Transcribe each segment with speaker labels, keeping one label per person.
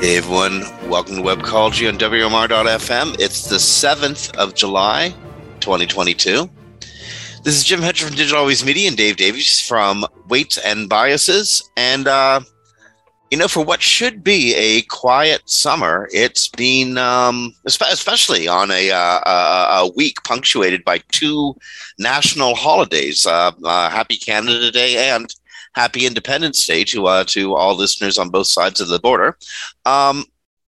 Speaker 1: Hey everyone, welcome to Webcology on WMR.fm. It's the 7th of July, 2022. This is Jim Hedger from Digital Always Media and Dave Davies from Weights and Biases. And, uh, you know, for what should be a quiet summer, it's been, um, especially on a, uh, a week punctuated by two national holidays uh, uh, Happy Canada Day and Happy Independence Day to uh, to all listeners on both sides of the border. Um,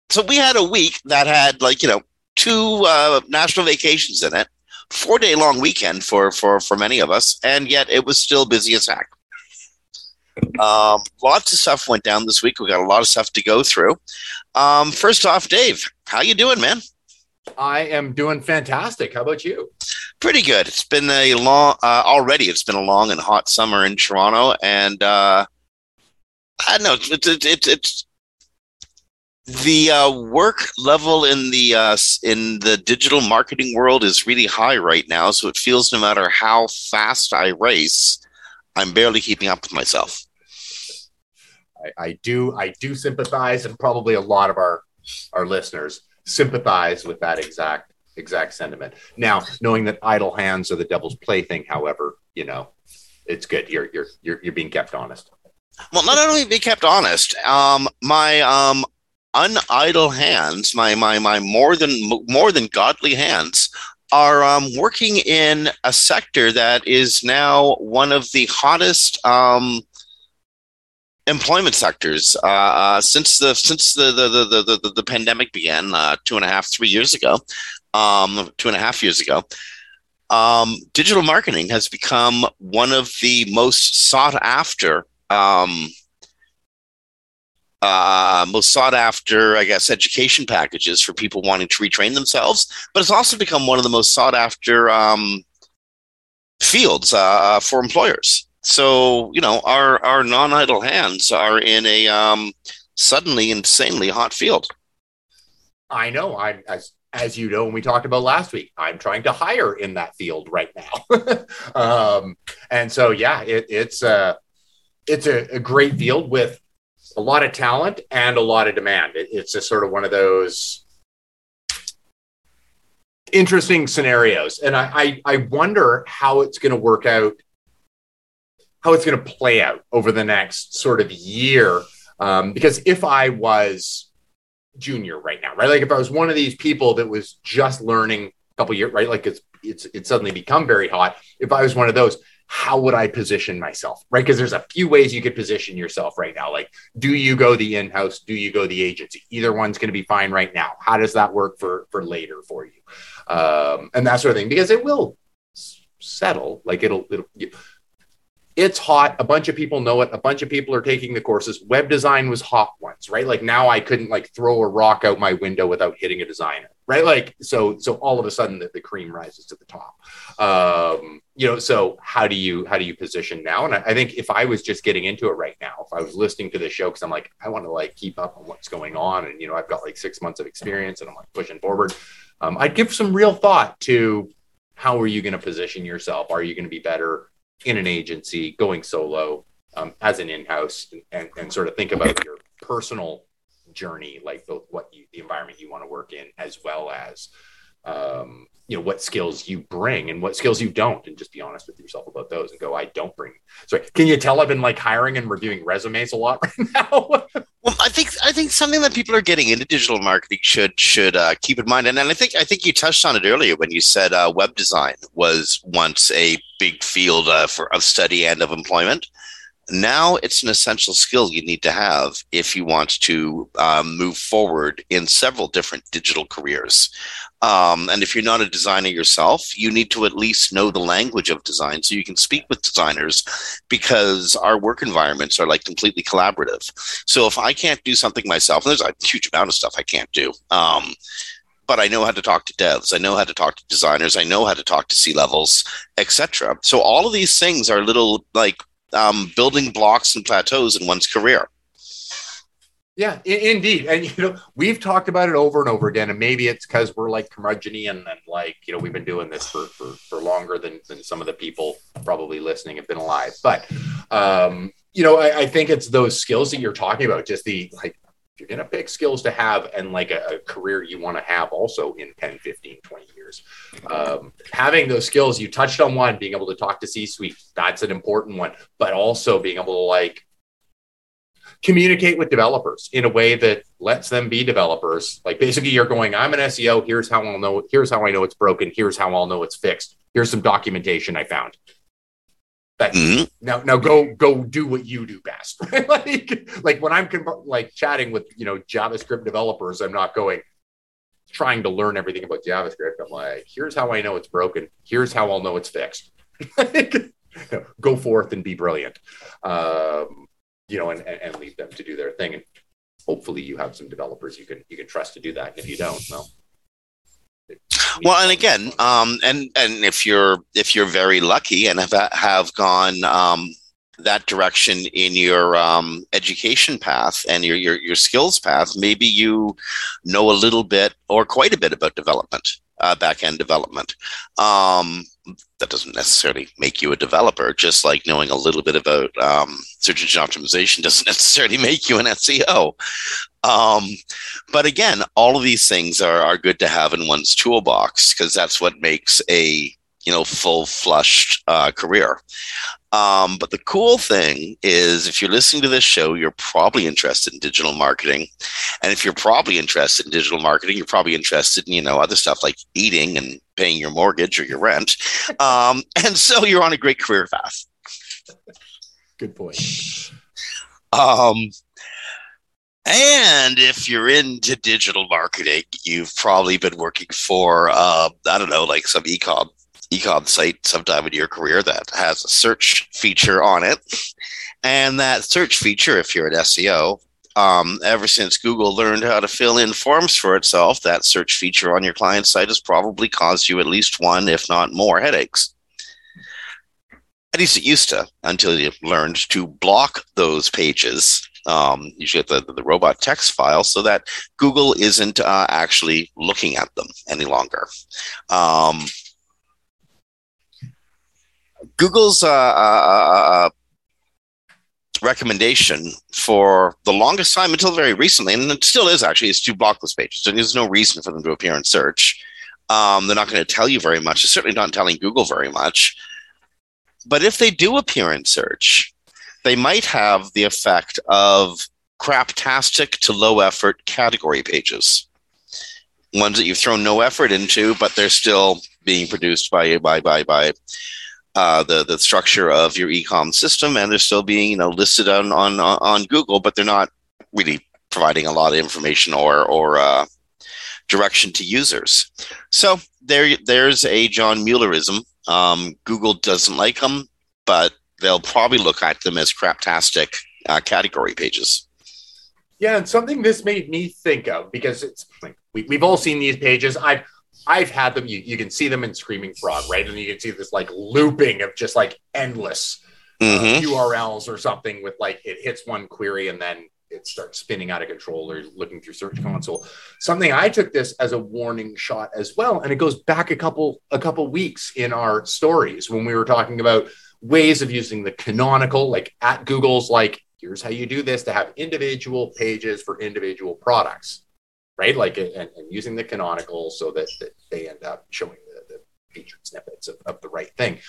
Speaker 1: so we had a week that had like you know two uh, national vacations in it, four day long weekend for for for many of us, and yet it was still busy as heck. Um, lots of stuff went down this week. We got a lot of stuff to go through. Um, first off, Dave, how you doing, man?
Speaker 2: I am doing fantastic. How about you?
Speaker 1: Pretty good. It's been a long uh, already. It's been a long and hot summer in Toronto, and uh, I don't know. It's it's, it's, it's the uh, work level in the uh, in the digital marketing world is really high right now. So it feels no matter how fast I race, I'm barely keeping up with myself.
Speaker 2: I, I do I do sympathize, and probably a lot of our our listeners sympathize with that exact exact sentiment. Now, knowing that idle hands are the devil's plaything, however, you know, it's good. You're you're you're, you're being kept honest.
Speaker 1: Well, not only be kept honest, um, my um, unidle hands, my my my more than more than godly hands, are um, working in a sector that is now one of the hottest um, employment sectors uh, uh, since the since the the the the, the, the pandemic began uh, two and a half three years ago, um, two and a half years ago. Um, digital marketing has become one of the most sought after um, uh, most sought after, I guess, education packages for people wanting to retrain themselves. But it's also become one of the most sought after um, fields uh, for employers. So you know, our our non idle hands are in a um, suddenly insanely hot field.
Speaker 2: I know. I as as you know, when we talked about last week, I'm trying to hire in that field right now. um, and so, yeah, it, it's a it's a, a, great field with a lot of talent and a lot of demand. It, it's just sort of one of those interesting scenarios, and I I, I wonder how it's going to work out how it's going to play out over the next sort of year. Um, because if I was junior right now, right, like if I was one of these people that was just learning a couple years, right, like it's it's it's suddenly become very hot. If I was one of those, how would I position myself, right? Because there's a few ways you could position yourself right now. Like, do you go the in-house? Do you go the agency? Either one's going to be fine right now. How does that work for for later for you? Um, and that sort of thing, because it will settle. Like it'll it'll it's hot. A bunch of people know it. A bunch of people are taking the courses. Web design was hot once, right? Like now I couldn't like throw a rock out my window without hitting a designer, right? Like so, so all of a sudden the, the cream rises to the top. Um, you know, so how do you how do you position now? And I, I think if I was just getting into it right now, if I was listening to the show, because I'm like, I want to like keep up on what's going on, and you know, I've got like six months of experience, and I'm like pushing forward. Um, I'd give some real thought to how are you going to position yourself? Are you going to be better in an agency, going solo um, as an in-house, and, and, sort of think about your personal journey, like both what you, the environment you want to work in, as well as um, you know what skills you bring and what skills you don't, and just be honest with yourself about those, and go, I don't bring. So, can you tell I've been like hiring and reviewing resumes a lot right now?
Speaker 1: I think I think something that people are getting into digital marketing should should uh, keep in mind, and, and I think I think you touched on it earlier when you said uh, web design was once a big field uh, for of study and of employment. Now it's an essential skill you need to have if you want to um, move forward in several different digital careers. Um, and if you're not a designer yourself, you need to at least know the language of design so you can speak with designers because our work environments are like completely collaborative. So if I can't do something myself, and there's a huge amount of stuff I can't do. Um, but I know how to talk to devs. I know how to talk to designers. I know how to talk to C levels, etc. So all of these things are little like um, building blocks and plateaus in one's career.
Speaker 2: Yeah, I- indeed. And you know, we've talked about it over and over again. And maybe it's because we're like curmudgeony and, and like, you know, we've been doing this for, for, for longer than, than some of the people probably listening have been alive. But um, you know, I, I think it's those skills that you're talking about, just the like you're going to pick skills to have and like a, a career you want to have also in 10 15 20 years um, having those skills you touched on one being able to talk to c suite that's an important one but also being able to like communicate with developers in a way that lets them be developers. Like basically you're going i'm an seo here's how i'll know here's how i know it's broken. Here's how i'll know it's fixed. Here's some documentation i found. That mm-hmm. now now go go do what you do best. Right? like like when i'm like chatting with you know javascript developers i'm not going trying to learn everything about javascript. I'm like here's how i know it's broken. Here's how i'll know it's fixed. Go forth and be brilliant. Um, you know and, and leave them to do their thing and hopefully you have some developers you can you can trust to do that and if you don't well
Speaker 1: well, and again, um, and and if you're if you're very lucky and have have gone um, that direction in your um, education path and your, your your skills path, maybe you know a little bit or quite a bit about development, uh, back end development. Um, that doesn't necessarily make you a developer. Just like knowing a little bit about um, search engine optimization doesn't necessarily make you an SEO. Um, but again, all of these things are, are good to have in one's toolbox because that's what makes a you know full flushed uh, career. Um, but the cool thing is, if you're listening to this show, you're probably interested in digital marketing, and if you're probably interested in digital marketing, you're probably interested in you know other stuff like eating and paying your mortgage or your rent, um, and so you're on a great career path.
Speaker 2: Good point.
Speaker 1: Um, and if you're into digital marketing, you've probably been working for, uh, I don't know, like some ecom ecom site sometime in your career that has a search feature on it. And that search feature, if you're an SEO, um, ever since Google learned how to fill in forms for itself, that search feature on your client site has probably caused you at least one, if not more, headaches. At least it used to, until you learned to block those pages um, usually the, the robot text file so that Google isn't uh, actually looking at them any longer. Um, Google's uh, uh, uh, uh, recommendation for the longest time until very recently, and it still is actually, is to block those pages. So there's no reason for them to appear in search. Um, they're not going to tell you very much. They're certainly not telling Google very much. But if they do appear in search, they might have the effect of craptastic to low effort category pages. Ones that you've thrown no effort into, but they're still being produced by by by by uh, the the structure of your ecom system, and they're still being you know listed on on on Google, but they're not really providing a lot of information or or uh, direction to users. So there there's a John Muellerism. Um, Google doesn't like them, but they'll probably look at them as craptastic uh, category pages.
Speaker 2: Yeah, and something this made me think of because it's like we, we've all seen these pages. I've I've had them. You, you can see them in Screaming Frog, right? And you can see this like looping of just like endless
Speaker 1: Mhm.
Speaker 2: uh, URLs or something with like it hits one query and then it starts spinning out of control or looking through Search Console. Something I took this as a warning shot as well, and it goes back a couple a couple weeks in our stories when we were talking about ways of using the canonical, like at Google's, like here's how you do this to have individual pages for individual products, right? Like and, and using the canonical so that, that they end up showing the, the featured snippets of, of the right thing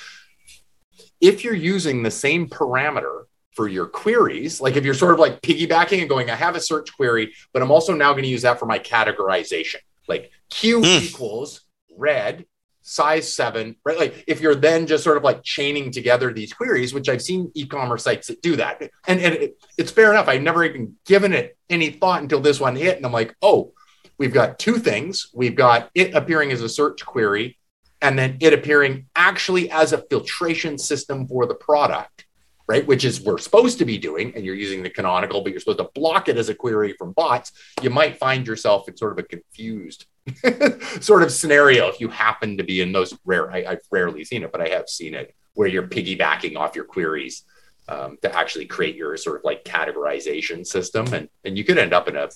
Speaker 2: if you're using the same parameter for your queries, like if you're sort of like piggybacking and going, I have a search query, but I'm also now going to use that for my categorization, like Q
Speaker 1: Hmm.
Speaker 2: equals red, size seven, right? Like if you're then just sort of like chaining together these queries, which I've seen e-commerce sites that do that. And, and it, it's fair enough. I've never even given it any thought until this one hit. And I'm like, oh, we've got two things. We've got it appearing as a search query and then it appearing actually as a filtration system for the product, right? Which is we're supposed to be doing, and you're using the canonical, but you're supposed to block it as a query from bots. You might find yourself in sort of a confused sort of scenario if you happen to be in those rare. I, I've rarely seen it, but I have seen it where you're piggybacking off your queries um, to actually create your sort of like categorization system, and and you could end up in a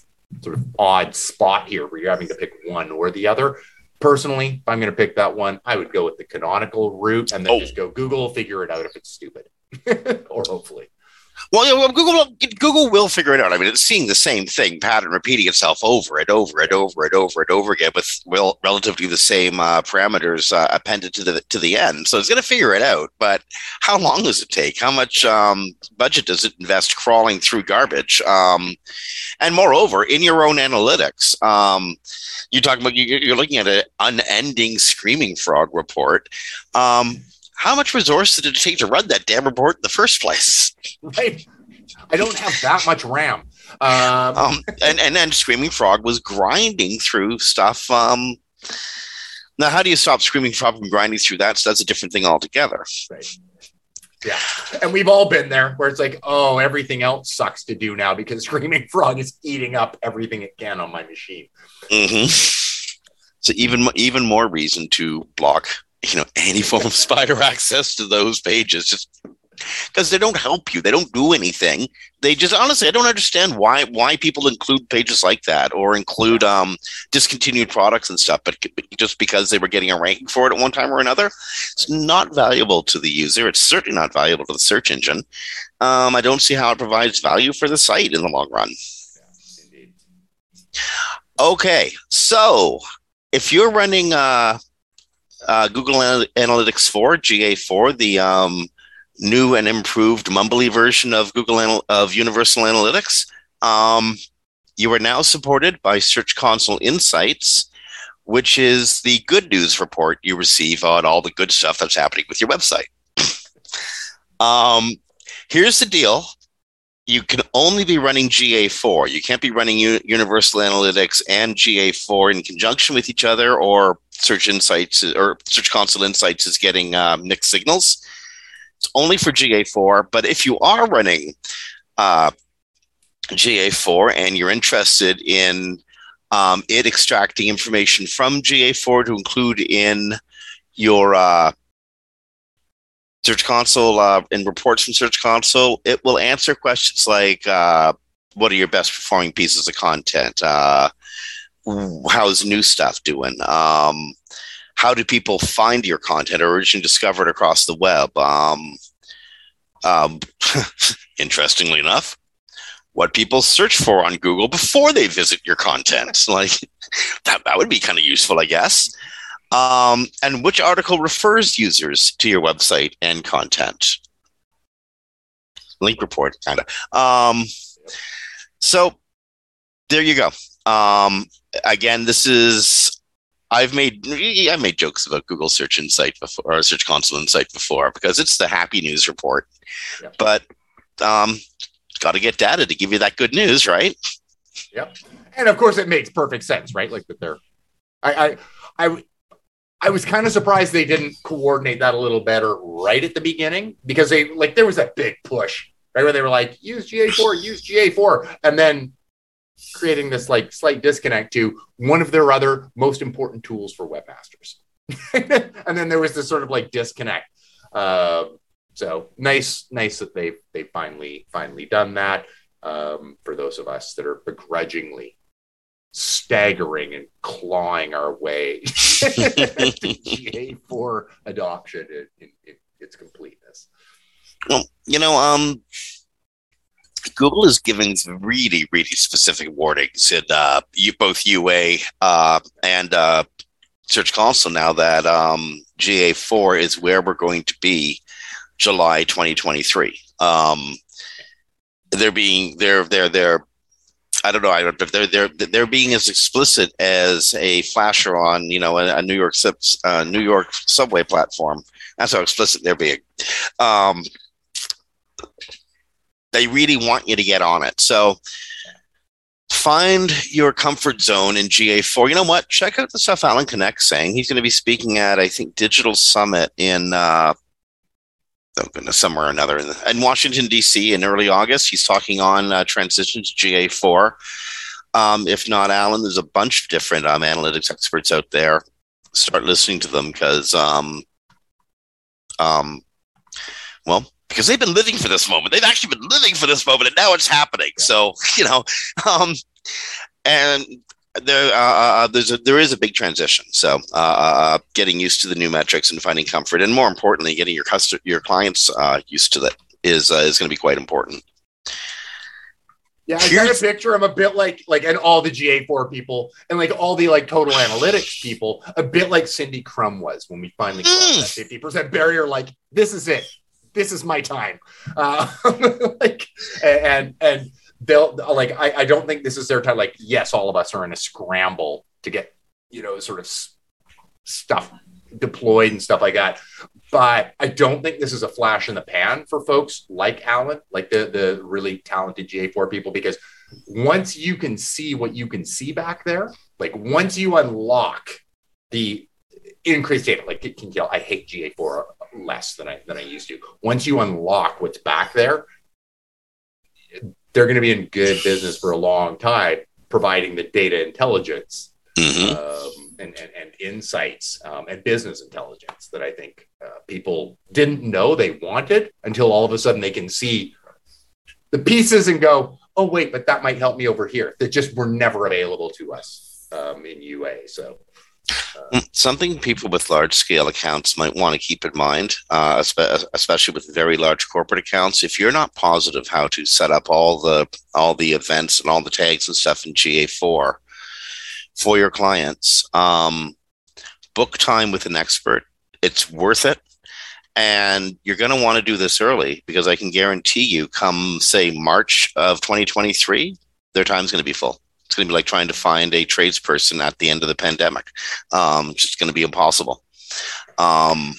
Speaker 2: sort of odd spot here where you're having to pick one or the other personally, if I'm going to pick that one, I would go with the canonical route and then
Speaker 1: Oh.
Speaker 2: just go Google, figure it out if it's stupid, or hopefully.
Speaker 1: Well, yeah, well, Google Google will figure it out. I mean, it's seeing the same thing, pattern repeating itself over and over and over and over and over again with well, relatively the same uh, parameters uh, appended to the to the end. So it's going to figure it out. But how long does it take? How much um, budget does it invest crawling through garbage? Um, and moreover, in your own analytics, um, you talk about you, you're looking at an unending screaming frog report. Um, how much resource did it take to run that damn report in the first place?
Speaker 2: Right? I don't have that much RAM. Um,
Speaker 1: um, and and then Screaming Frog was grinding through stuff. Um, now, how do you stop Screaming Frog from grinding through that? So that's a different thing altogether. Right.
Speaker 2: Yeah, and we've all been there where it's like, oh, everything else sucks to do now because Screaming Frog is eating up everything it can on my machine.
Speaker 1: hmm So even even more reason to block, you know, any form of spider access to those pages, just because they don't help you. They don't do anything. They just honestly, I don't understand why why people include pages like that or include um, discontinued products and stuff. But just because they were getting a ranking for it at one time or another, it's not valuable to the user. It's certainly not valuable to the search engine. Um, I don't see how it provides value for the site in the long run. Okay, so if you're running uh, uh, Google Anal- Analytics 4, GA4, the um, new and improved mumbly version of Google of Universal Analytics, um, you are now supported by Search Console Insights, which is the good news report you receive on all the good stuff that's happening with your website. um, here's the deal you can only be running GA4. You can't be running U- Universal Analytics and GA4 in conjunction with each other, or Search Insights or Search Console Insights is getting um, mixed signals. It's only for GA4. But if you are running uh, GA4 and you're interested in um, it extracting information from GA4 to include in your uh, Search Console uh, and reports from Search Console, it will answer questions like uh, what are your best performing pieces of content? How's new stuff doing? Um, how do people find your content or originally discovered across the web? Um, um, interestingly enough, what people search for on Google before they visit your content. Like that, that would be kind of useful, I guess um, and which article refers users to your website and content. Link report, kind of. Um, so there you go. Um, again, this is I've made I've made jokes about Google Search Insight before or Search Console Insight before because it's the happy news report,
Speaker 2: Yeah.
Speaker 1: but um, got to get data to give you that good news, right?
Speaker 2: Yep. And of course, it makes perfect sense, right? Like that they're, I, I, I, I was kind of surprised they didn't coordinate that a little better right at the beginning because they like there was that big push right where they were like use GA4, use GA4, and then creating this like slight disconnect to one of their other most important tools for webmasters. and then there was this sort of like disconnect. Uh, so nice, nice that they've they finally finally done that. Um, for those of us that are begrudgingly staggering and clawing our way to GA4 adoption in, in, in, its completeness.
Speaker 1: Well, you know, um, Google is giving really, really specific warnings in uh, you, both UA uh, and uh, Search Console now that um, GA4 is where we're going to be July 2023. Um, they're being they're they're they're I don't know. I don't. They're they're they're being as explicit as a flasher on you know a, a New York uh, New York subway platform. That's how explicit they're being. Um, they really want you to get on it. So find your comfort zone in GA4. You know what? Check out the stuff Alan K'necht saying. He's going to be speaking at I think Digital Summit in uh, oh goodness, somewhere or another in, in Washington D.C. in early August. He's talking on uh, transition to GA4. Um, if not Alan, there's a bunch of different um, analytics experts out there. Start listening to them because, um, um, well, because they've been living for this moment. They've actually been living for this moment, and now it's happening. So you know, um, and there uh, uh, uh, there's a, there is a big transition. So uh, uh, getting used to the new metrics and finding comfort, and more importantly, getting your customer your clients uh, used to that is is going to be quite important.
Speaker 2: Yeah, I got a picture. I'm a bit like like and all the GA4 people and like all the like total analytics people, a bit like Cindy Krum was when we finally crossed mm. that 50% barrier. Like, this is it. This is my time. Uh, like and and they'll like I, I don't think this is their time like yes all of us are in a scramble to get you know sort of s- stuff deployed and stuff like that but i don't think this is a flash in the pan for folks like alan like the the really talented ga4 people because once you can see what you can see back there like once you unlock the increased data like Kinkeel, i hate ga4 less than i than i used to once you unlock what's back there they're going to be in good business for a long time, providing the data intelligence mm-hmm. um, and, and, and, insights um, and business intelligence that I think uh, people didn't know they wanted until all of a sudden they can see the pieces and go, oh, wait, but that might help me over here that just were never available to us um, in UA. So
Speaker 1: something people with large scale accounts might want to keep in mind, uh, especially with very large corporate accounts. If you're not positive how to set up all the all the events and all the tags and stuff in GA4 for your clients, um, book time with an expert. It's worth it. And you're going to want to do this early because I can guarantee you, come say March of 2023, their time's going to be full. It's going to be like trying to find a tradesperson at the end of the pandemic. Um, it's just going to be impossible. Um,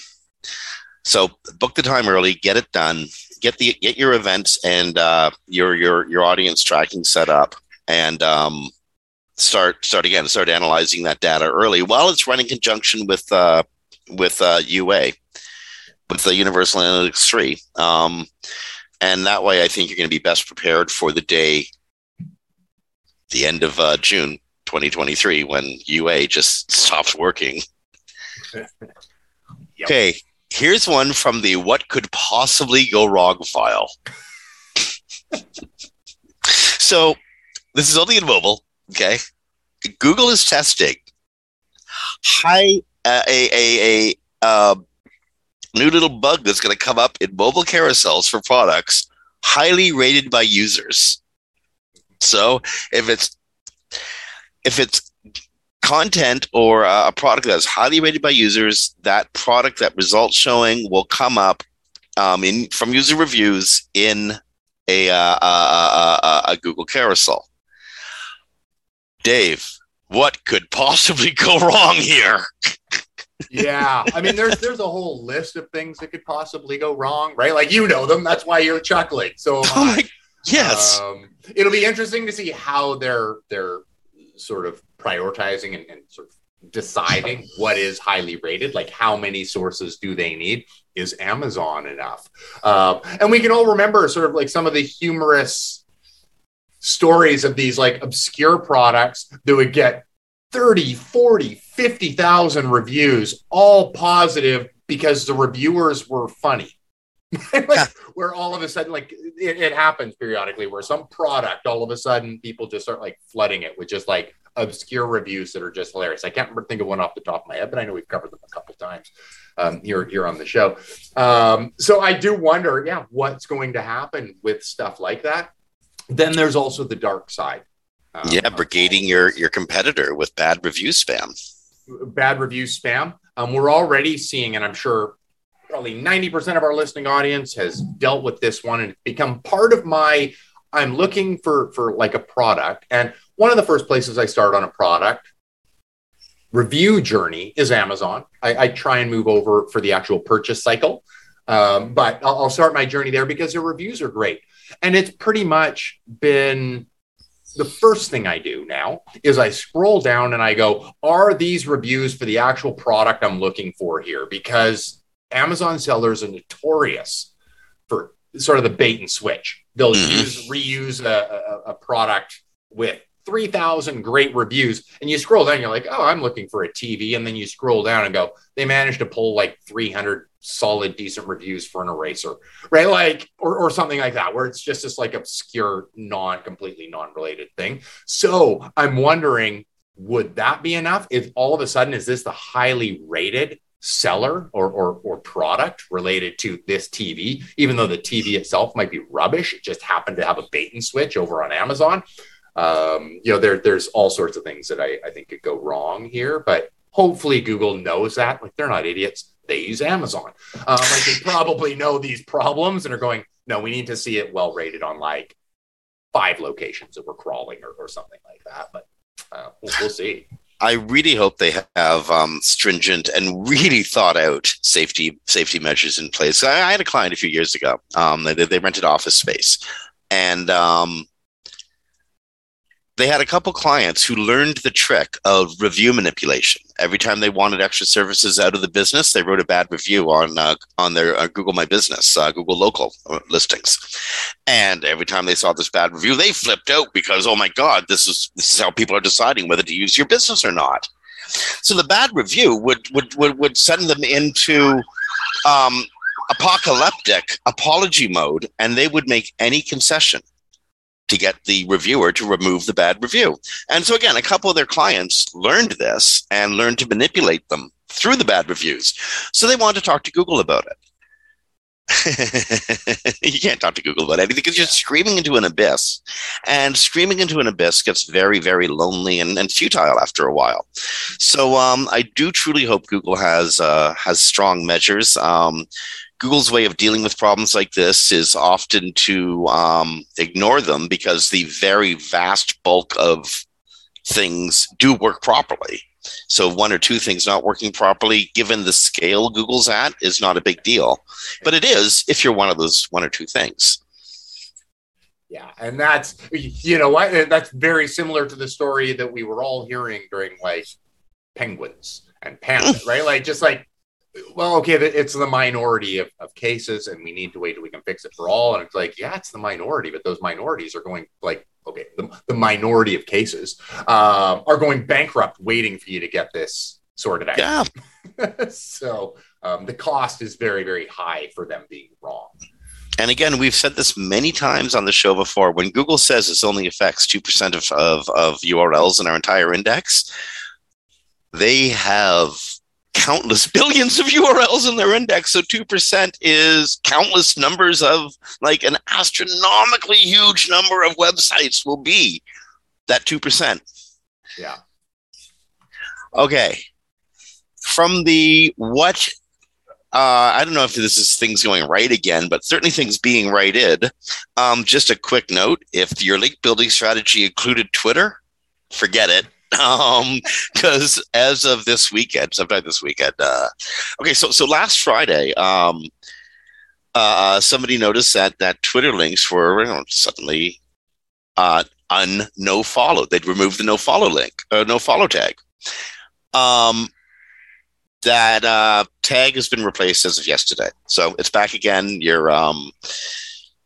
Speaker 1: so book the time early, get it done, get the get your events and uh, your your your audience tracking set up, and um, start start again start analyzing that data early while it's running conjunction with uh, with uh, UA with the Universal Analytics three. Um, and that way, I think you're going to be best prepared for the day the end of uh, June 2023 when UA just stopped working. yep. Okay, here's one from the What Could Possibly Go Wrong file. so, this is only in mobile, okay? Google is testing high uh, a a a uh, new little bug that's going to come up in mobile carousels for products highly rated by users. So if it's if it's content or a product that's highly rated by users, that product, that result showing will come up um, in from user reviews in a, uh, a, a, a Google carousel. Dave, what could possibly go wrong here?
Speaker 2: yeah, I mean, there's there's a whole list of things that could possibly go wrong, right? Like you know them. That's why you're chuckling. So
Speaker 1: oh my, yes,
Speaker 2: um, it'll be interesting to see how they're they're sort of prioritizing and, and sort of deciding what is highly rated, like how many sources do they need? Is Amazon enough? Uh, and we can all remember sort of like some of the humorous stories of these like obscure products that would get 30, 40, 50,000 reviews, all positive because the reviewers were funny. like, where all of a sudden, like it, it, happens periodically, where some product, all of a sudden, people just start like flooding it with just like obscure reviews that are just hilarious. I can't remember, think of one off the top of my head, but I know we've covered them a couple times um, here here on the show. Um, so I do wonder, yeah, what's going to happen with stuff like that. Then there's also the dark side.
Speaker 1: Um, yeah, brigading your your competitor with bad review spam.
Speaker 2: Bad review spam. Um, we're already seeing, and I'm sure probably 90% of our listening audience has dealt with this one and become part of my I'm looking for for like a product. And one of the first places I start on a product review journey is Amazon. I, I try and move over for the actual purchase cycle. Um, but I'll, I'll start my journey there because the reviews are great. And it's pretty much been the first thing I do now is I scroll down and I go, are these reviews for the actual product I'm looking for here? Because Amazon sellers are notorious for sort of the bait and switch. They'll mm-hmm. use reuse a, a, a product with 3,000 great reviews. And you scroll down, you're like, oh, I'm looking for a TV. And then you scroll down and go, they managed to pull like 300 solid, decent reviews for an eraser, right? Like, or, or something like that, where it's just this like obscure, non completely non related thing. So I'm wondering, would that be enough? If all of a sudden, is this the highly rated seller or, or, or product related to this TV, even though the TV itself might be rubbish, it just happened to have a bait and switch over on Amazon. Um, you know, there, there's all sorts of things that I, I think could go wrong here, but hopefully Google knows that. Like they're not idiots. They use Amazon. Um, like they probably know these problems and are going, no, we need to see it well rated on like five locations that we're crawling or, or something like that. But uh, we'll, we'll see.
Speaker 1: I really hope they have um, stringent and really thought out safety safety measures in place. I, I had a client a few years ago. Um, they, they rented office space, and um, they had a couple clients who learned the trick of review manipulation. Every time they wanted extra services out of the business, they wrote a bad review on uh, on their uh, Google My Business, uh, Google Local uh, listings. And every time they saw this bad review, they flipped out because, oh my God, this is this is how people are deciding whether to use your business or not. So the bad review would would would, would send them into um, apocalyptic apology mode, and they would make any concession to get the reviewer to remove the bad review. And so, again, a couple of their clients learned this and learned to manipulate them through the bad reviews. So they wanted to talk to Google about it. you can't talk to Google about anything because you're screaming into an abyss. And screaming into an abyss gets very, very lonely and, and futile after a while. So um, I do truly hope Google has uh, has strong measures. Um, Google's way of dealing with problems like this is often to um, ignore them because the very vast bulk of things do work properly. So one or two things not working properly, given the scale Google's at, is not a big deal. But it is if you're one of those one or two things.
Speaker 2: Yeah, and that's you know what that's very similar to the story that we were all hearing during like penguins and pandas, right? Like just like well, okay, it's the minority of, of cases, and we need to wait till we can fix it for all. And it's like, yeah, it's the minority, but those minorities are going like, okay, the, the minority of cases uh, are going bankrupt waiting for you to get this sorted out.
Speaker 1: Yeah.
Speaker 2: so um, the cost is very, very high for them being wrong.
Speaker 1: And again, we've said this many times on the show before. When Google says this only affects 2% of, of, of URLs in our entire index, they have countless billions of URLs in their index. So 2% is countless numbers of like an astronomically huge number of websites will be that 2%.
Speaker 2: Yeah.
Speaker 1: Okay. From the what uh, I don't know if this is things going right again, but certainly things being righted. Um, just a quick note if your link building strategy included Twitter, forget it um because as of this weekend sometime this weekend uh okay so so last friday um uh somebody noticed that that twitter links were you know, suddenly uh un no follow they'd removed the no follow link uh, no follow tag Um, that uh, tag has been replaced as of yesterday, so it's back again. Your um,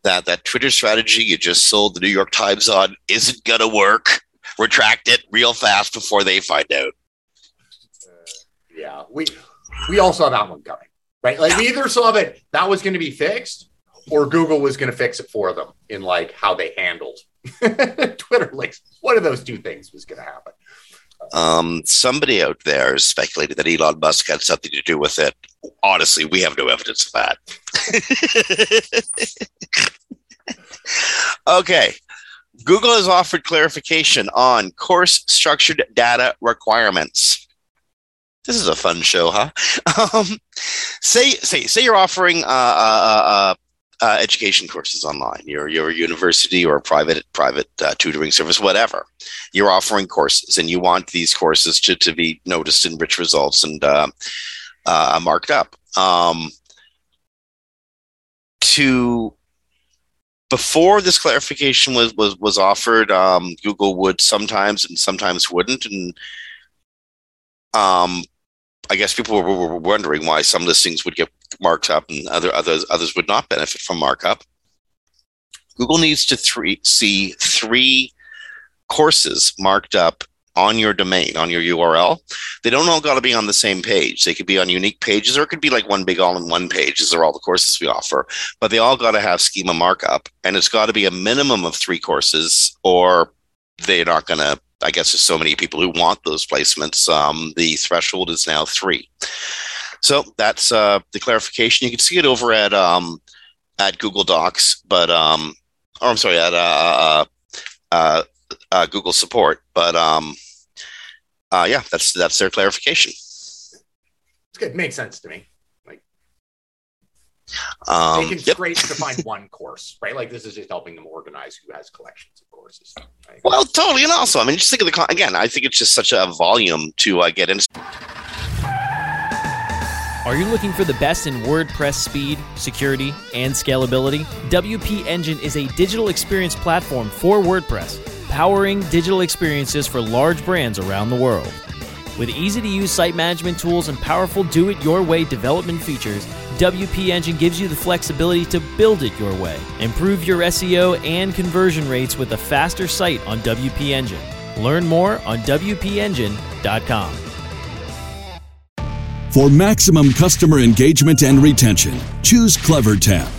Speaker 1: that that Twitter strategy you just sold the New York Times on isn't gonna work. Retract it real fast before they find out.
Speaker 2: Uh, yeah, we we all saw that one coming, right? Like we either saw that that was going to be fixed, or Google was going to fix it for them in like how they handled Twitter links. One of those two things was going to happen.
Speaker 1: Um, somebody out there is speculated that Elon Musk had something to do with it. Honestly, we have no evidence of that. okay. Google has offered clarification on course structured data requirements. This is a fun show, huh? Um, say, say, say you're offering uh, uh, uh, uh, education courses online. You're, you're a university or a private private uh, tutoring service, whatever. You're offering courses, and you want these courses to, to be noticed in rich results and uh, uh, marked up. Um, to before this clarification was was was offered, um, Google would sometimes and sometimes wouldn't, and um, I guess people were, were, wondering why some listings would get marked up and other others others would not benefit from markup. Google needs to three, see three courses marked up on your domain, on your URL. They don't all got to be on the same page. They could be on unique pages, or it could be like one big all-in-one page. These are all the courses we offer, but they all got to have schema markup, and it's got to be a minimum of three courses, or they're not going to I guess there's so many people who want those placements. Um, the threshold is now three. So that's uh, the clarification. You can see it over at um, at Google Docs, but um, or I'm sorry, at uh, uh, uh Google Support. But um, uh, yeah, that's that's their clarification.
Speaker 2: It's good. Makes sense to me. Like,
Speaker 1: um,
Speaker 2: it's
Speaker 1: yep.
Speaker 2: great to find one course, right? Like this is just helping them organize who has collections of courses. Right?
Speaker 1: Well, totally, and also, I mean, just think of the con- again. I think it's just such a volume to uh, get into.
Speaker 3: Are you looking for the best in WordPress speed, security, and scalability? WP Engine is a digital experience platform for WordPress, powering digital experiences for large brands around the world. With easy to use site management tools and powerful do it your way development features, WP Engine gives you the flexibility to build it your way. Improve your SEO and conversion rates with a faster site on WP Engine. Learn more on WPEngine.com.
Speaker 4: For maximum customer engagement and retention, choose CleverTap.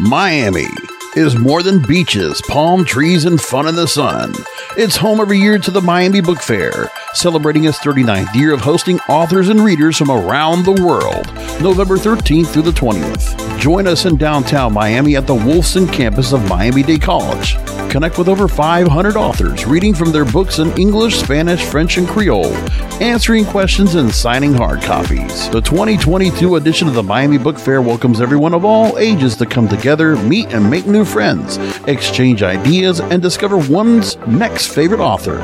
Speaker 5: Miami is more than beaches, palm trees, and fun in the sun. It's home every year to the Miami Book Fair, celebrating its 39th year of hosting authors and readers from around the world, November 13th through the 20th. Join us in downtown Miami at the Wolfson campus of Miami Dade College. Connect with over 500 authors reading from their books in English, Spanish, French, and Creole, answering questions and signing hard copies. The 2022 edition of the Miami Book Fair welcomes everyone of all ages to come together, meet, and make new friends, exchange ideas, and discover one's next favorite author.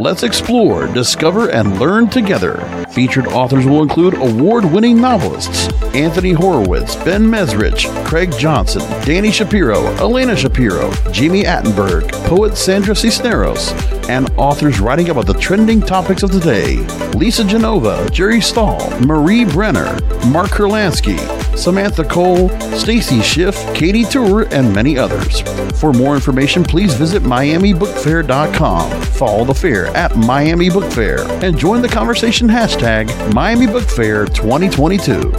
Speaker 5: Let's explore, discover, and learn together. Featured authors will include award winning novelists Anthony Horowitz, Ben Mezrich, Craig Johnson, Dani Shapiro, Elena Shapiro, Jami Attenberg, poet Sandra Cisneros, and authors writing about the trending topics of the day Lisa Genova, Jerry Stahl, Marie Brenner, Mark Kurlansky, Samantha Cole, Stacy Schiff, Katie Tur, and many others. For more information, please visit MiamiBookFair.com. Follow the fair at Miami Book Fair and join the conversation hashtag Miami Book Fair 2022.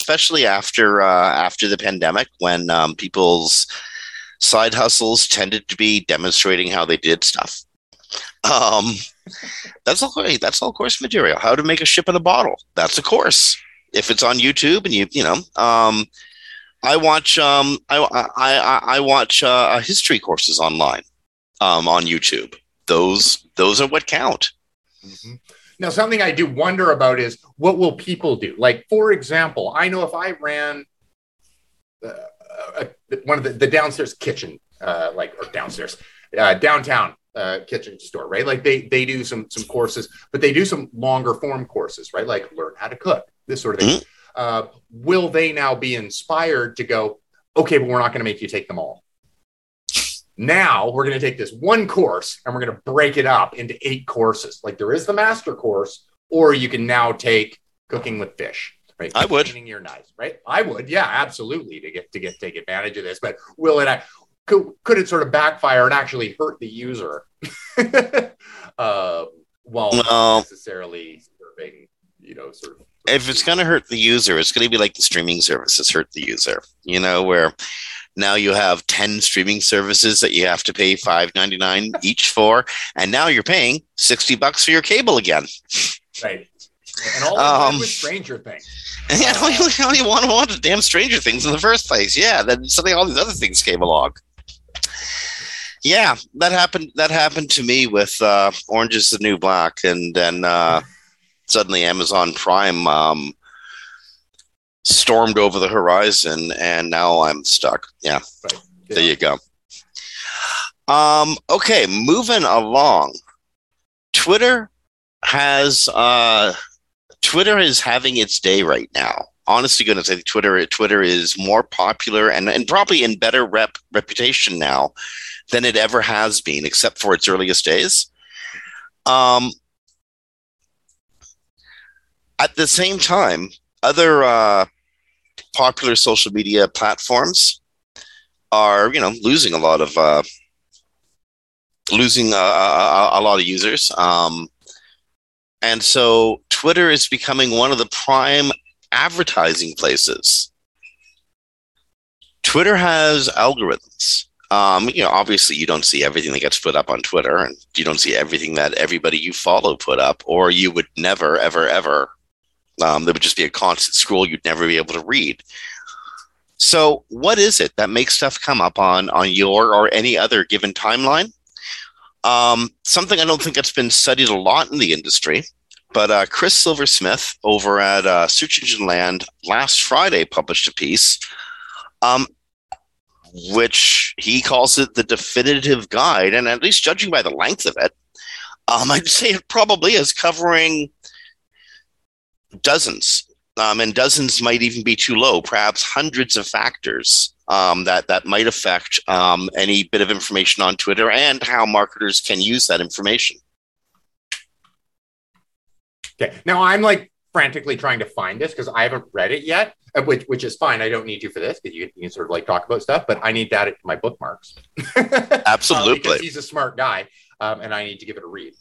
Speaker 1: Especially after uh, after the pandemic, when um, people's side hustles tended to be demonstrating how they did stuff. Um, that's all. That's all course material. How to make a ship in a bottle. That's a course. If it's on YouTube and you you know, um, I watch um, I I I watch uh, history courses online um, on YouTube. Those those are what count.
Speaker 2: Mm-hmm. Now, something I do wonder about is what will people do? Like, for example, I know if I ran uh, uh, one of the, the downstairs kitchen, uh, like or downstairs, uh, downtown uh, kitchen store, right? Like they they do some some courses, but they do some longer form courses, right? Like learn how to cook, this sort of thing. Mm-hmm. Uh, will they now be inspired to go? Okay, but we're not going to make you take them all. Now we're going to take this one course and we're going to break it up into eight courses. Like there is the master course, or you can now take cooking with fish. Right?
Speaker 1: I would.
Speaker 2: Cleaning your knives, right? I would, yeah, absolutely, to get to get take advantage of this. But will it? Could, could it sort of backfire and actually hurt the user uh, while no. necessarily serving, you know, sort of
Speaker 1: if it's going to hurt the user, it's going to be like the streaming services hurt the user. You know, where now you have 10 streaming services that you have to pay 5.99 each for and now you're paying 60 bucks for your cable again
Speaker 2: right and all um, with stranger things
Speaker 1: yeah uh, you, you want to want damn stranger things in the first place yeah then suddenly all these other things came along yeah that happened that happened to me with uh, orange is the new black and then uh, suddenly amazon prime um, stormed over the horizon and now I'm stuck. Yeah. Right. There you go. Um, okay, moving along. Twitter has uh Twitter is having its day right now. Honestly, goodness, I think Twitter Twitter is more popular and, and probably in better rep reputation now than it ever has been, except for its earliest days. Um, at the same time, other uh, popular social media platforms are, you know, losing a lot of uh, losing a, a, a, lot of users. Um, and so Twitter is becoming one of the prime advertising places. Twitter has algorithms. Um, you know, obviously, you don't see everything that gets put up on Twitter, and you don't see everything that everybody you follow put up, or you would never, ever, ever um, there would just be a constant scroll you'd never be able to read. So, what is it that makes stuff come up on on your or any other given timeline? Um, something I don't think that's been studied a lot in the industry, but uh, Chris Silver Smith over at uh, Search Engine Land last Friday published a piece, um, which he calls it the definitive guide, and at least judging by the length of it, um, I'd say it probably is covering dozens, um, and dozens might even be too low, perhaps hundreds of factors um, that that might affect um, any bit of information on Twitter and how marketers can use that information.
Speaker 2: Okay, now I'm like frantically trying to find this because I haven't read it yet, uh, which which is fine. I don't need you for this because you, you, can sort of like talk about stuff, but I need that in my bookmarks.
Speaker 1: Absolutely,
Speaker 2: he's a smart guy, um, and I need to give it a read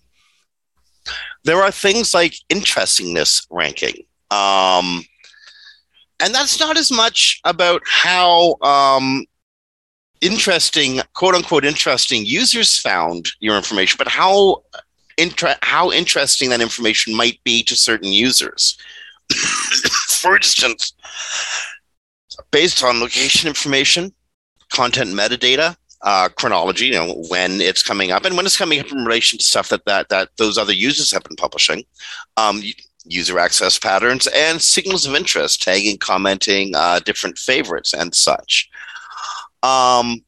Speaker 1: there are things like interestingness ranking. Um, and that's not as much about how um, interesting, quote unquote, interesting users found your information, but how inter- how interesting that information might be to certain users. For instance, based on location information, content metadata, uh, chronology, you know, when it's coming up and when it's coming up in relation to stuff that that that those other users have been publishing, um, user access patterns and signals of interest, tagging, commenting, uh, different favorites, and such. Um,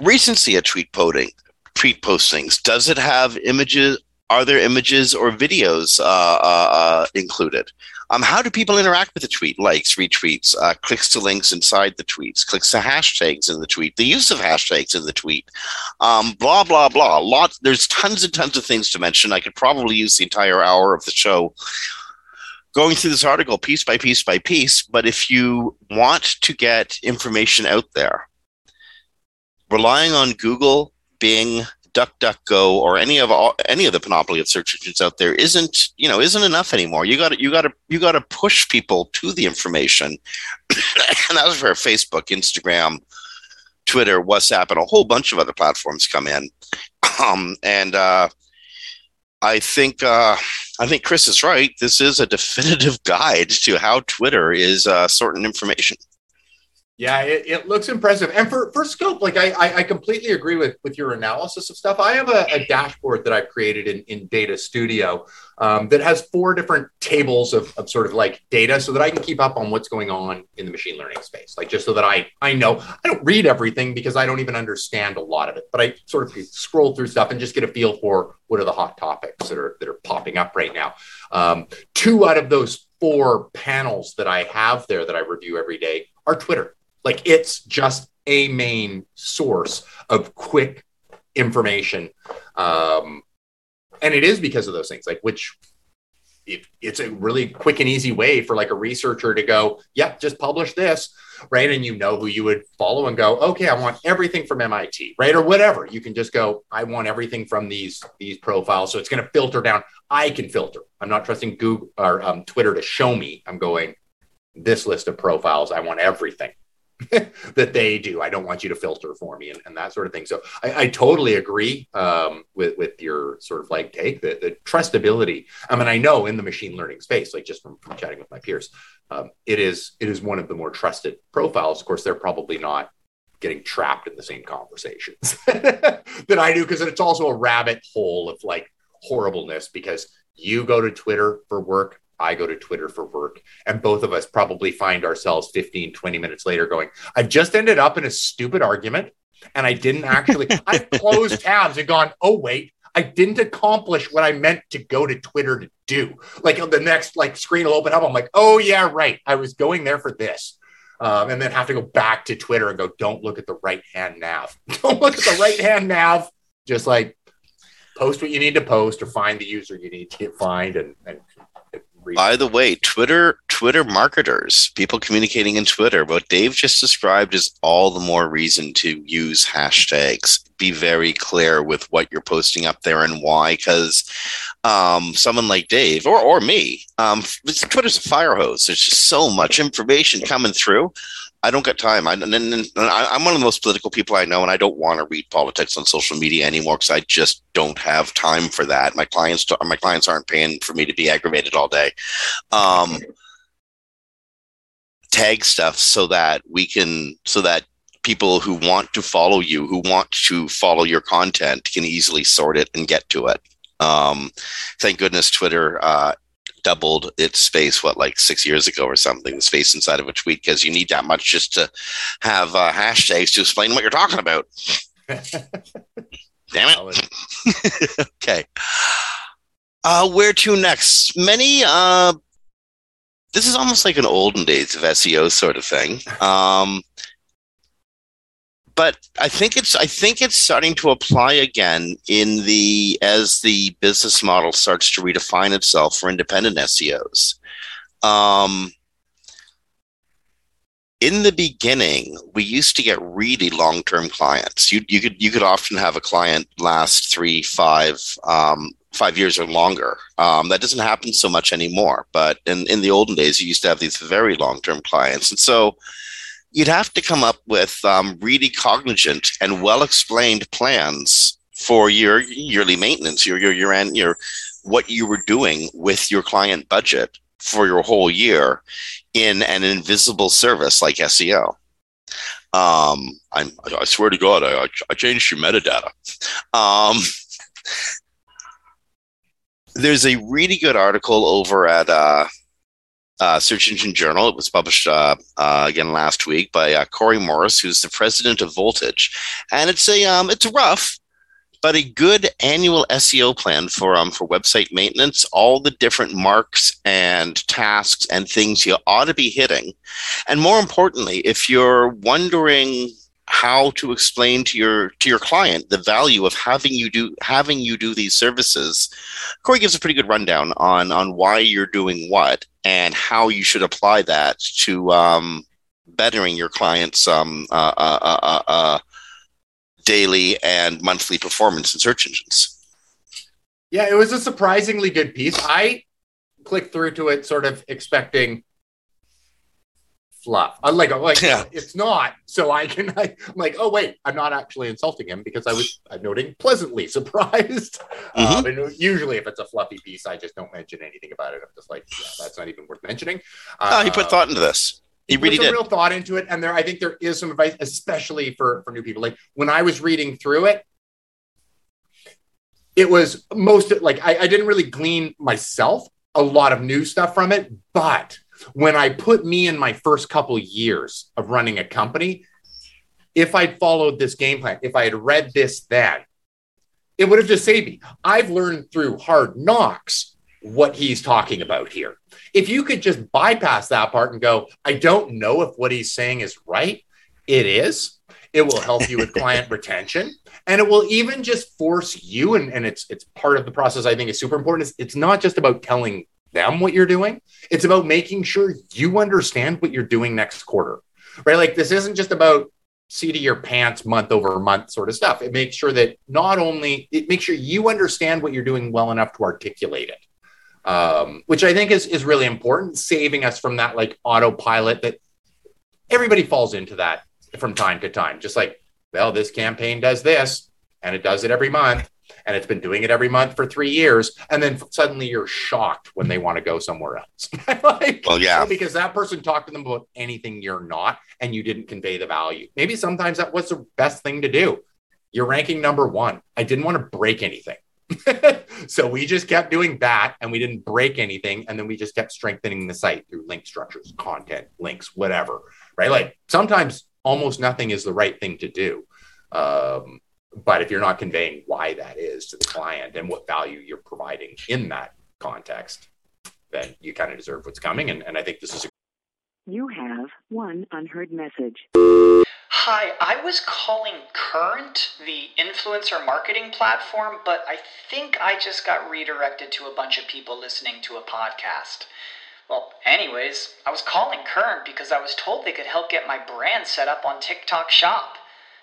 Speaker 1: recency of tweet posting, tweet postings. Does it have images? Are there images or videos uh, uh, uh included? Um, how do people interact with the tweet? Likes, retweets, uh, clicks to links inside the tweets, clicks to hashtags in the tweet, the use of hashtags in the tweet, um, blah blah blah. Lot. There's tons and tons of things to mention. I could probably use the entire hour of the show going through this article piece by piece by piece. But if you want to get information out there, relying on Google, Bing, DuckDuckGo or any of all, any of the panoply of search engines out there isn't you know isn't enough anymore. You got to you got to you got to push people to the information, and that's where Facebook, Instagram, Twitter, WhatsApp, and a whole bunch of other platforms come in. Um, and uh, I think uh, I think Chris is right. This is a definitive guide to how Twitter is uh, sorting information.
Speaker 2: Yeah, it, it, looks impressive. And for, for scope, like I, I, I, completely agree with, with your analysis of stuff. I have a, a dashboard that I've created in, in Data Studio um, that has four different tables of, of sort of like data so that I can keep up on what's going on in the machine learning space. Like just so that I, I know I don't read everything because I don't even understand a lot of it, but I sort of scroll through stuff and just get a feel for what are the hot topics that are, that are popping up right now. Um, two out of those four panels that I have there that I review every day are Twitter. Like it's just a main source of quick information. Um, and it is because of those things, like which it, it's a really quick and easy way for like a researcher to go, yeah, just publish this, right? And you know who you would follow and go, okay, I want everything from MIT, right? Or whatever. You can just go, I want everything from these these profiles. So it's going to filter down. I can filter. I'm not trusting Google or um, Twitter to show me. I'm going this list of profiles. I want everything. that they do. I don't want you to filter for me and, and that sort of thing. So I, I totally agree um, with with your sort of like take the, the trustability. I mean, I know in the machine learning space, like just from, from chatting with my peers, um, it is it is one of the more trusted profiles. Of course, they're probably not getting trapped in the same conversations that I do because it's also a rabbit hole of like horribleness because you go to Twitter for work, I go to Twitter for work. And both of us probably find ourselves 15, 20 minutes later going, I've just ended up in a stupid argument. And I didn't actually, I've closed tabs and gone, oh, wait, I didn't accomplish what I meant to go to Twitter to do. Like the next like screen will open up. I'm like, oh yeah, right. I was going there for this. Um, and then have to go back to Twitter and go, don't look at the right hand nav. don't look at the right hand nav. Just like post what you need to post or find the user you need to find and, and
Speaker 1: by the way, Twitter Twitter marketers, people communicating in Twitter, what Dave just described is all the more reason to use hashtags. Be very clear with what you're posting up there and why, because um, someone like Dave or or me, um, Twitter's a fire hose. There's just so much information coming through. I don't get time. I, am one of the most political people I know, and I don't want to read politics on social media anymore because I just don't have time for that. My clients, my clients aren't paying for me to be aggravated all day. Um, tag stuff so that we can, so that people who want to follow you, who want to follow your content, can easily sort it and get to it. Um, thank goodness Twitter uh, doubled its space what like six years ago or something the space inside of a tweet because you need that much just to have uh, hashtags to explain what you're talking about. Damn it. Okay. Uh where to next? Many uh this is almost like an olden days of seo sort of thing. Um but I think it's I think it's starting to apply again in the as the business model starts to redefine itself for independent SEOs. Um, in the beginning, we used to get really long-term clients. You, you could you could often have a client last three, five, um, five years or longer. Um, that doesn't happen so much anymore. But in in the olden days, you used to have these very long-term clients, and so you'd have to come up with um, really cognizant and well explained plans for your yearly maintenance, your your your your what you were doing with your client budget for your whole year in an invisible service like SEO. Um, I'm, I swear to God, I, I changed your metadata. Um, there's a really good article over at uh, uh, Search Engine Journal. It was published uh, uh, again last week by uh, Corey Morris, who's the president of Voltage, and it's a um, it's rough, but a good annual SEO plan for um for website maintenance. All the different marks and tasks and things you ought to be hitting, and more importantly, if you're wondering how to explain to your to your client the value of having you do having you do these services corey gives a pretty good rundown on on why you're doing what and how you should apply that to um, bettering your clients um, uh, uh, uh, uh, uh daily and monthly performance in search engines.
Speaker 2: Yeah it was a surprisingly good piece. I clicked through to it sort of expecting fluff. I'm like, I'm like yeah. it's not. So I can, I, am like, oh wait, I'm not actually insulting him because I was I'm noting pleasantly surprised. Mm-hmm. Um, and usually, if it's a fluffy piece, I just don't mention anything about it. I'm just like, yeah, that's not even worth mentioning.
Speaker 1: Uh, oh, he put thought into this. He really
Speaker 2: put
Speaker 1: did.
Speaker 2: real thought into it, and there I think there is some advice, especially for for new people. Like when I was reading through it, it was most like I, I didn't really glean myself a lot of new stuff from it, but when I put me in my first couple years of running a company, if I'd followed this game plan, if I had read this then, it would have just saved me. I've learned through hard knocks what he's talking about here. If you could just bypass that part and go, I don't know if what he's saying is right, it is. It will help you with client retention. And it will even just force you, and, and it's it's part of the process I think is super important. Is it's not just about telling them what you're doing, it's about making sure you understand what you're doing next quarter. Right. Like this isn't just about seat of your pants month over month sort of stuff. It makes sure that not only it makes sure you understand what you're doing well enough to articulate it, um, which I think is is really important, saving us from that like autopilot that everybody falls into that from time to time. Just like, well, this campaign does this, and it does it every month, and it's been doing it every month for three years, and then suddenly you're shocked when they want to go somewhere else. like,
Speaker 1: Well, yeah.
Speaker 2: because that person talked to them about anything you're not, and you didn't convey the value. Maybe sometimes that was the best thing to do. You're ranking number one. I didn't want to break anything. so we just kept doing that and we didn't break anything. And then we just kept strengthening the site through link structures, content, links, whatever. Right. Like sometimes almost nothing is the right thing to do. Um, but if you're not conveying why that is to the client and what value you're providing in that context, then you kind of deserve what's coming. And, and I think this is a
Speaker 6: You have one unheard message.
Speaker 7: Hi, I was calling Current, the influencer marketing platform, but I think I just got redirected to a bunch of people listening to a podcast. Well, anyways, I was calling Current because I was told they could help get my brand set up on TikTok Shop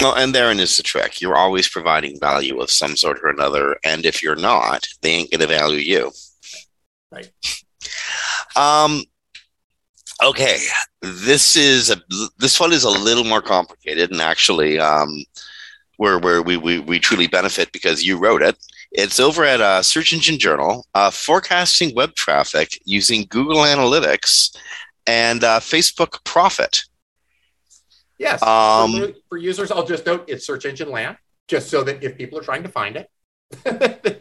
Speaker 1: Well, and therein is the trick. You're always providing value of some sort or another, and if you're not, they ain't gonna value you.
Speaker 2: Right.
Speaker 1: Um. Okay, this is a this one is a little more complicated, and actually, um, where where we we we truly benefit because you wrote it. It's over at uh, Search Engine Journal, uh, forecasting web traffic using Google Analytics and uh, Facebook Prophet.
Speaker 2: Yes.
Speaker 1: Um,
Speaker 2: for, for users, I'll just note it's search engine land, just so that if people are trying to find it,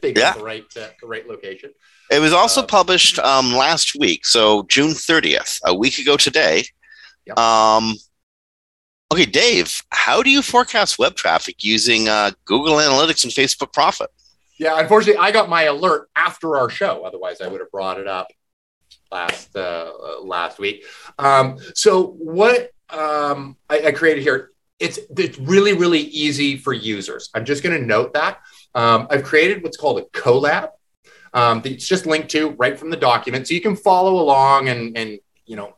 Speaker 2: they get
Speaker 1: Yeah.
Speaker 2: the right uh, the right location.
Speaker 1: It was also
Speaker 2: Uh,
Speaker 1: published um, last week, so June 30th, a week ago today.
Speaker 2: Yep.
Speaker 1: Um, okay, Dave, how do you forecast web traffic using uh, Google Analytics and Facebook Prophet?
Speaker 2: Yeah, unfortunately, I got my alert after our show. Otherwise, I would have brought it up last uh, uh, last week. Um, so what um, I, I created here, it's it's really really easy for users. I'm just going to note that um, I've created what's called a Colab. Um, it's just linked to right from the document, so you can follow along and and you know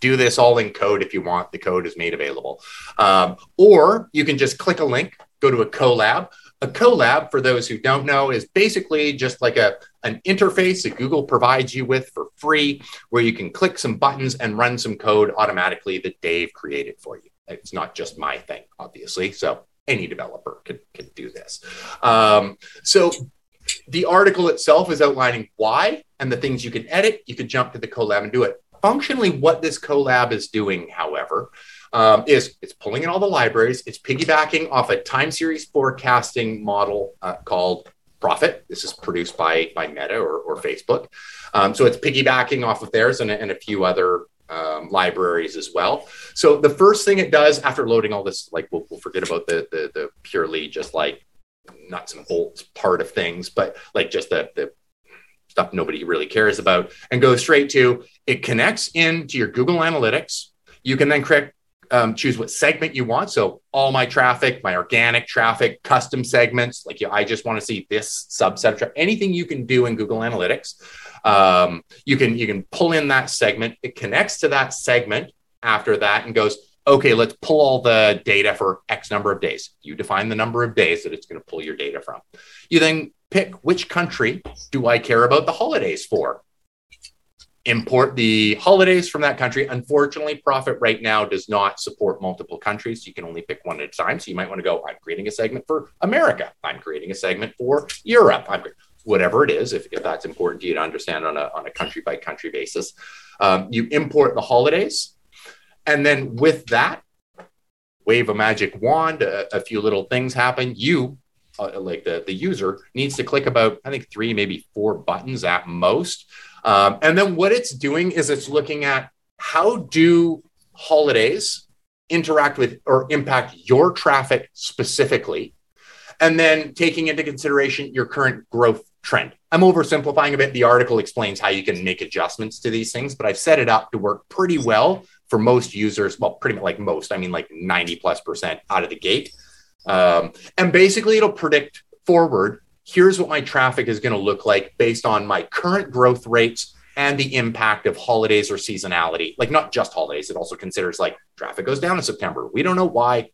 Speaker 2: do this all in code if you want. The code is made available, um, or you can just click a link, go to a Colab. A Colab, for those who don't know, is basically just like a an interface that Google provides you with for free, where you can click some buttons and run some code automatically that Dave created for you. It's not just my thing, obviously. So any developer can, can do this. Um, so the article itself is outlining why and the things you can edit. You can jump to the Colab and do it. Functionally, what this Colab is doing, however, um, is it's pulling in all the libraries. It's piggybacking off a time series forecasting model uh, called Prophet. This is produced by by Meta or, or Facebook. Um, so it's piggybacking off of theirs and, and a few other um, libraries as well. So the first thing it does after loading all this, like we'll, we'll forget about the, the, the purely just like nuts and bolts part of things, but like just the the stuff nobody really cares about, and go straight to it connects into your Google Analytics. You can then click um, choose what segment you want. So all my traffic, my organic traffic, custom segments. Like I just want to see this subset of traffic. Anything you can do in Google Analytics, um, you can you can pull in that segment. It connects to that segment after that and goes, okay, let's pull all the data for X number of days. You define the number of days that it's going to pull your data from. You then pick which country do I care about the holidays for import the holidays from that country. Unfortunately, Prophet right now does not support multiple countries. You can only pick one at a time. So you might want to go, I'm creating a segment for America. I'm creating a segment for Europe. I'm whatever it is, if, if that's important to you to understand on a, on a country by country basis. Um, you import the holidays. And then with that, wave a magic wand, a, a few little things happen. You, uh, like the, the user, needs to click about, I think, three, maybe four buttons at most um, and then what it's doing is it's looking at how do holidays interact with or impact your traffic specifically, and then taking into consideration your current growth trend. I'm oversimplifying a bit. The article explains how you can make adjustments to these things, but I've set it up to work pretty well for most users. Well, pretty much like most, I mean, like 90 plus percent out of the gate. Um, and basically, it'll predict forward here's what my traffic is going to look like based on my current growth rates and the impact of holidays or seasonality. Like not just holidays, it also considers like traffic goes down in September. We don't know why.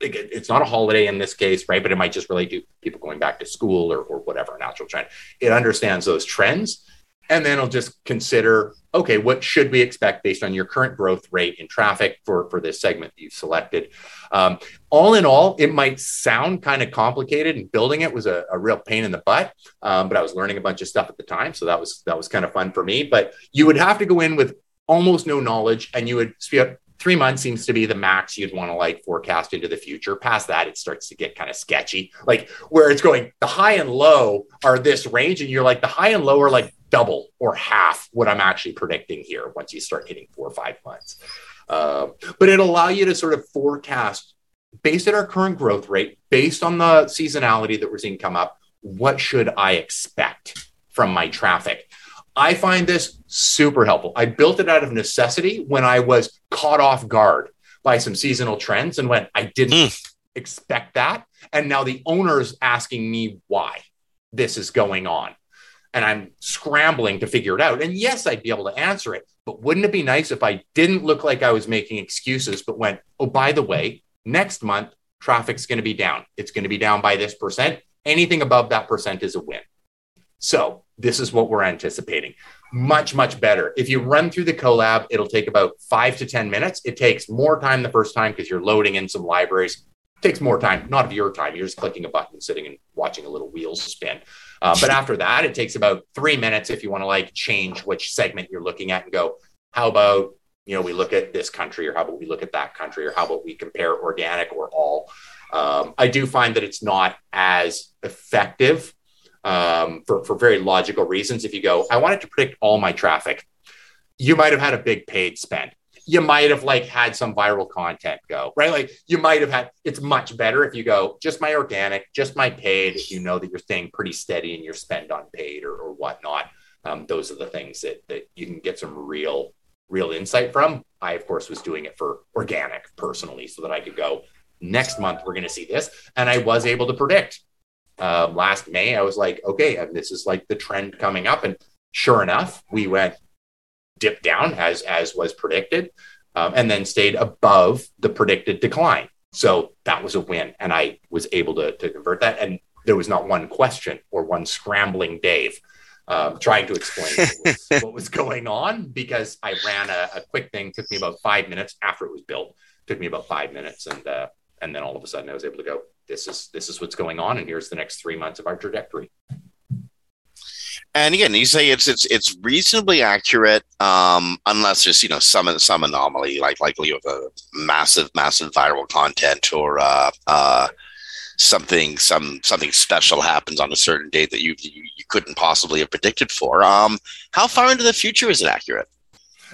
Speaker 2: It's not a holiday in this case, right? But it might just relate to people going back to school or, or whatever natural trend. It understands those trends and then it'll just consider okay what should we expect based on your current growth rate in traffic for for this segment that you've selected um, all in all it might sound kind of complicated and building it was a, a real pain in the butt um, but i was learning a bunch of stuff at the time so that was that was kind of fun for me but you would have to go in with almost no knowledge and you would three months seems to be the max you'd want to like forecast into the future. Past that, it starts to get kind of sketchy, like where it's going, the high and low are this range, and you're like, the high and low are like double or half what I'm actually predicting here once you start hitting four or five months. Uh, but it'll allow you to sort of forecast based on our current growth rate, based on the seasonality that we're seeing come up, what should I expect from my traffic? I find this super helpful. I built it out of necessity when I was caught off guard by some seasonal trends and when I didn't mm. expect that. And now the owner's asking me why this is going on. And I'm scrambling to figure it out. And yes, I'd be able to answer it. But wouldn't it be nice if I didn't look like I was making excuses, but went, oh, by the way, next month, traffic's going to be down. It's going to be down by this percent. Anything above that percent is a win. So this is what we're anticipating. Much, much better. If you run through the Colab, it'll take about five to 10 minutes. It takes more time the first time because you're loading in some libraries. It takes more time, not of your time. You're just clicking a button, sitting and watching a little wheel spin. Uh, but after that, it takes about three minutes if you want to like change which segment you're looking at and go, how about, you know, we look at this country or how about we look at that country or how about we compare organic or all? Um, I do find that it's not as effective um, for, for very logical reasons. If you go, I wanted to predict all my traffic, you might have had a big paid spend. You might have like had some viral content go, right? Like you might have had, it's much better if you go just my organic, just my paid, if you know that you're staying pretty steady in your spend on paid or, or whatnot. Um, those are the things that, that you can get some real, real insight from. I, of course, was doing it for organic personally so that I could go, next month, we're going to see this. And I was able to predict um, last May, I was like, okay, this is like the trend coming up. And sure enough, we went dipped down as as was predicted, um, and then stayed above the predicted decline. So that was a win, and I was able to to convert that. And there was not one question or one scrambling Dave um, trying to explain what was, what was, going on because I ran a, a quick thing. Took me about five minutes after it was built took me about five minutes, and uh, and then all of a sudden I was able to go. This is this is what's going on, and here's the next three months of our trajectory.
Speaker 1: And again, you say it's it's it's reasonably accurate, um, unless there's you know some some anomaly, like like you have a massive massive viral content or uh, uh, something some something special happens on a certain date that you you, you couldn't possibly have predicted for. Um, how far into the future is it accurate?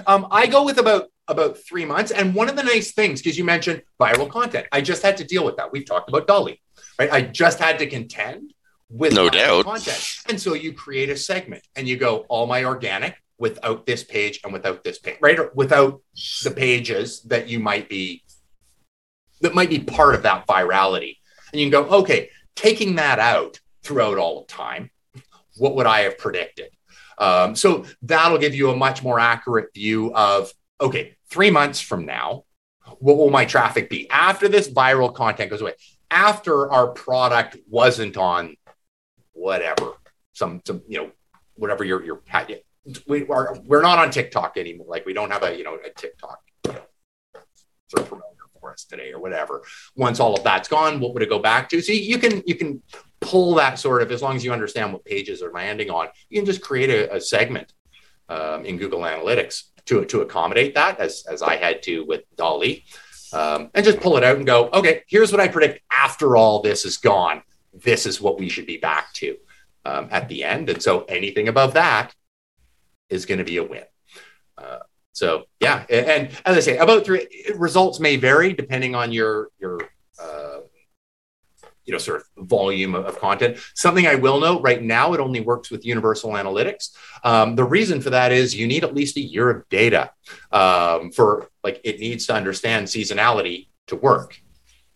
Speaker 2: Um, I go with about about three months. And one of the nice things, because you mentioned viral content, I just had to deal with that. We've talked about DALL-E, right? I just had to contend with
Speaker 1: no doubt
Speaker 2: content. And so you create a segment and you go all my organic without this page and without this page, right? Or without the pages that you might be that might be part of that virality. And you can go, okay, taking that out throughout all the time, what would I have predicted? Um, so that'll give you a much more accurate view of okay, three months from now, what will my traffic be after this viral content goes away? After our product wasn't on whatever, some, some, you know, whatever your, your, we are, we're not on TikTok anymore. Like we don't have a, you know, a TikTok you know, promoter for us today or whatever. Once all of that's gone, what would it go back to? So you can, you can pull that sort of, as long as you understand what pages are landing on, you can just create a, a segment um, in Google Analytics to, to accommodate that, as, as I had to with DALL-E, um, and just pull it out and go, okay, here's what I predict after all this is gone. This is what we should be back to um, at the end. And so anything above that is going to be a win. Uh, so yeah, and, and, as I say, about three results may vary depending on your your uh, you know sort of volume of, of, content something i will note right now it only works with universal analytics um, the reason for that is you need at least a year of data um, for like it needs to understand seasonality to work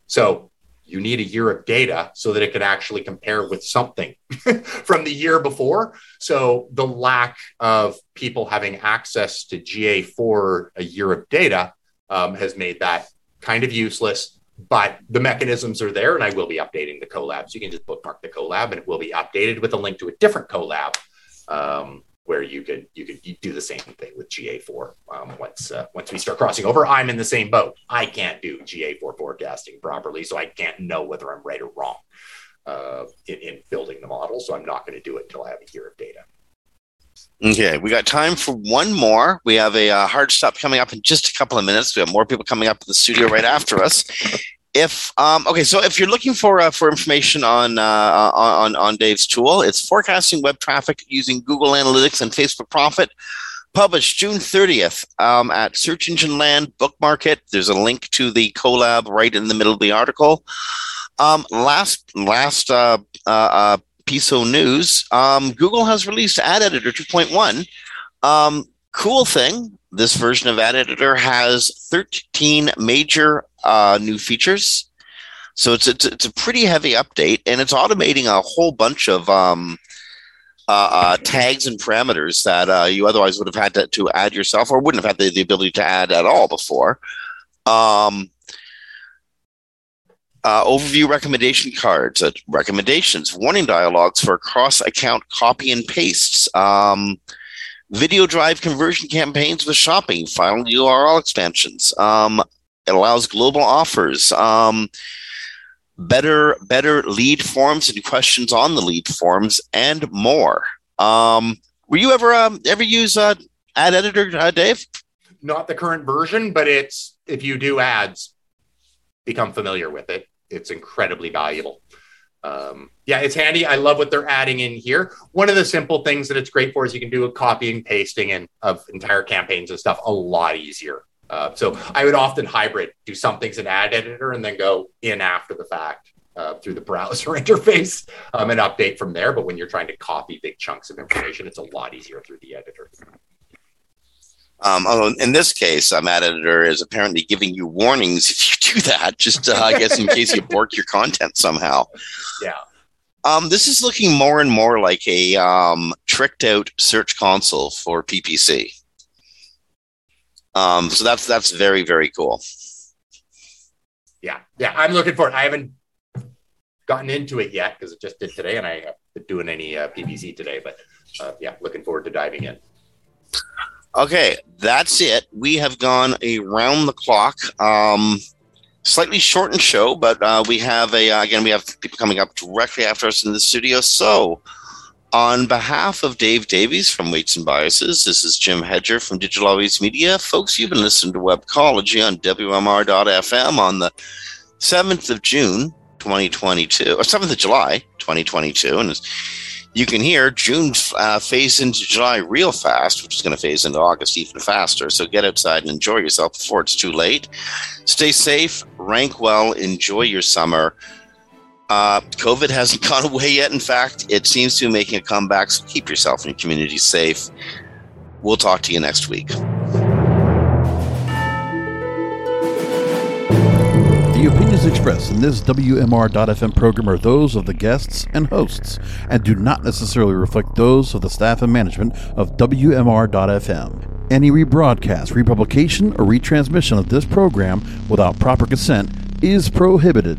Speaker 2: so you need a year of data so that it can actually compare with something from the year before so the lack of people having access to ga4 a year of data um, has made that kind of useless but the mechanisms are there and I will be updating the Colab. So you can just bookmark the Colab and it will be updated with a link to a different Colab um, where you could you could do the same thing with GA4 um, once uh, once we start crossing over. I'm in the same boat. I can't do GA4 forecasting properly, so I can't know whether I'm right or wrong uh, in, in building the model. So I'm not going to do it until I have a year of data.
Speaker 1: Okay, we got time for one more. We have a uh, hard stop coming up in just a couple of minutes. We have more people coming up to the studio right after us. If um, okay, so if you're looking for uh, for information on, uh, on on Dave's tool, it's forecasting web traffic using Google Analytics and Facebook Prophet. Published June 30th um, at Search Engine Land. Bookmark it. There's a link to the Colab right in the middle of the article. Um, last last uh, uh, uh piece of news um, Google has released Ad Editor 2.1. Um, cool thing this version of Ad Editor has 13 major uh, new features. So it's, it's, it's a pretty heavy update, and it's automating a whole bunch of um, uh, uh, tags and parameters that uh, you otherwise would have had to, to add yourself, or wouldn't have had the, the ability to add at all before. Um, uh, overview recommendation cards, uh, recommendations, warning dialogues for cross account copy and pastes, um, video drive conversion campaigns with shopping, final URL expansions. Um, it allows global offers, um, better better lead forms and questions on the lead forms, and more. Um, were you ever um, ever use uh, ad editor, uh, Dave?
Speaker 2: Not the current version, but it's if you do ads, become familiar with it it's incredibly valuable. Um, yeah, it's handy. I love what they're adding in here. One of the simple things that it's great for is you can do a copying, pasting, and of entire campaigns and stuff a lot easier. Uh, so I would often hybrid, do some things in ad editor, and then go in after the fact uh, through the browser interface um, and update from there. But when you're trying to copy big chunks of information, it's a lot easier through the editor.
Speaker 1: Um, in this case, um, ad editor is apparently giving you warnings if you do that, just uh, I guess in case you bork your content somehow.
Speaker 2: Yeah.
Speaker 1: Um, this is looking more and more like a um, tricked out search console for PPC. Um, so that's that's very very cool.
Speaker 2: Yeah, yeah, I'm looking for it. I haven't gotten into it yet because it just did today, and I haven't been doing any uh, PPC today. But uh, yeah, looking forward to diving in.
Speaker 1: Okay, that's it. We have gone around the clock. Um, slightly shortened show, but uh, we have a uh, again we have people coming up directly after us in the studio. So, on behalf of Dave Davies from Weights and Biases, this is Jim Hedger from Digital Always Media. Folks, you've been listening to Webcology on WMR.fm on the seventh of June, 2022, or seventh of July, 2022, and you can hear June uh, phase into July real fast, which is going to phase into August even faster. So get outside and enjoy yourself before it's too late. Stay safe, rank well, enjoy your summer. Uh, COVID hasn't gone away yet. In fact, it seems to be making a comeback. So keep yourself and your community safe. We'll talk to you next week.
Speaker 8: Expressed in this WMR.FM program are those of the guests and hosts and do not necessarily reflect those of the staff and management of WMR.FM. Any rebroadcast, republication, or retransmission of this program without proper consent is prohibited.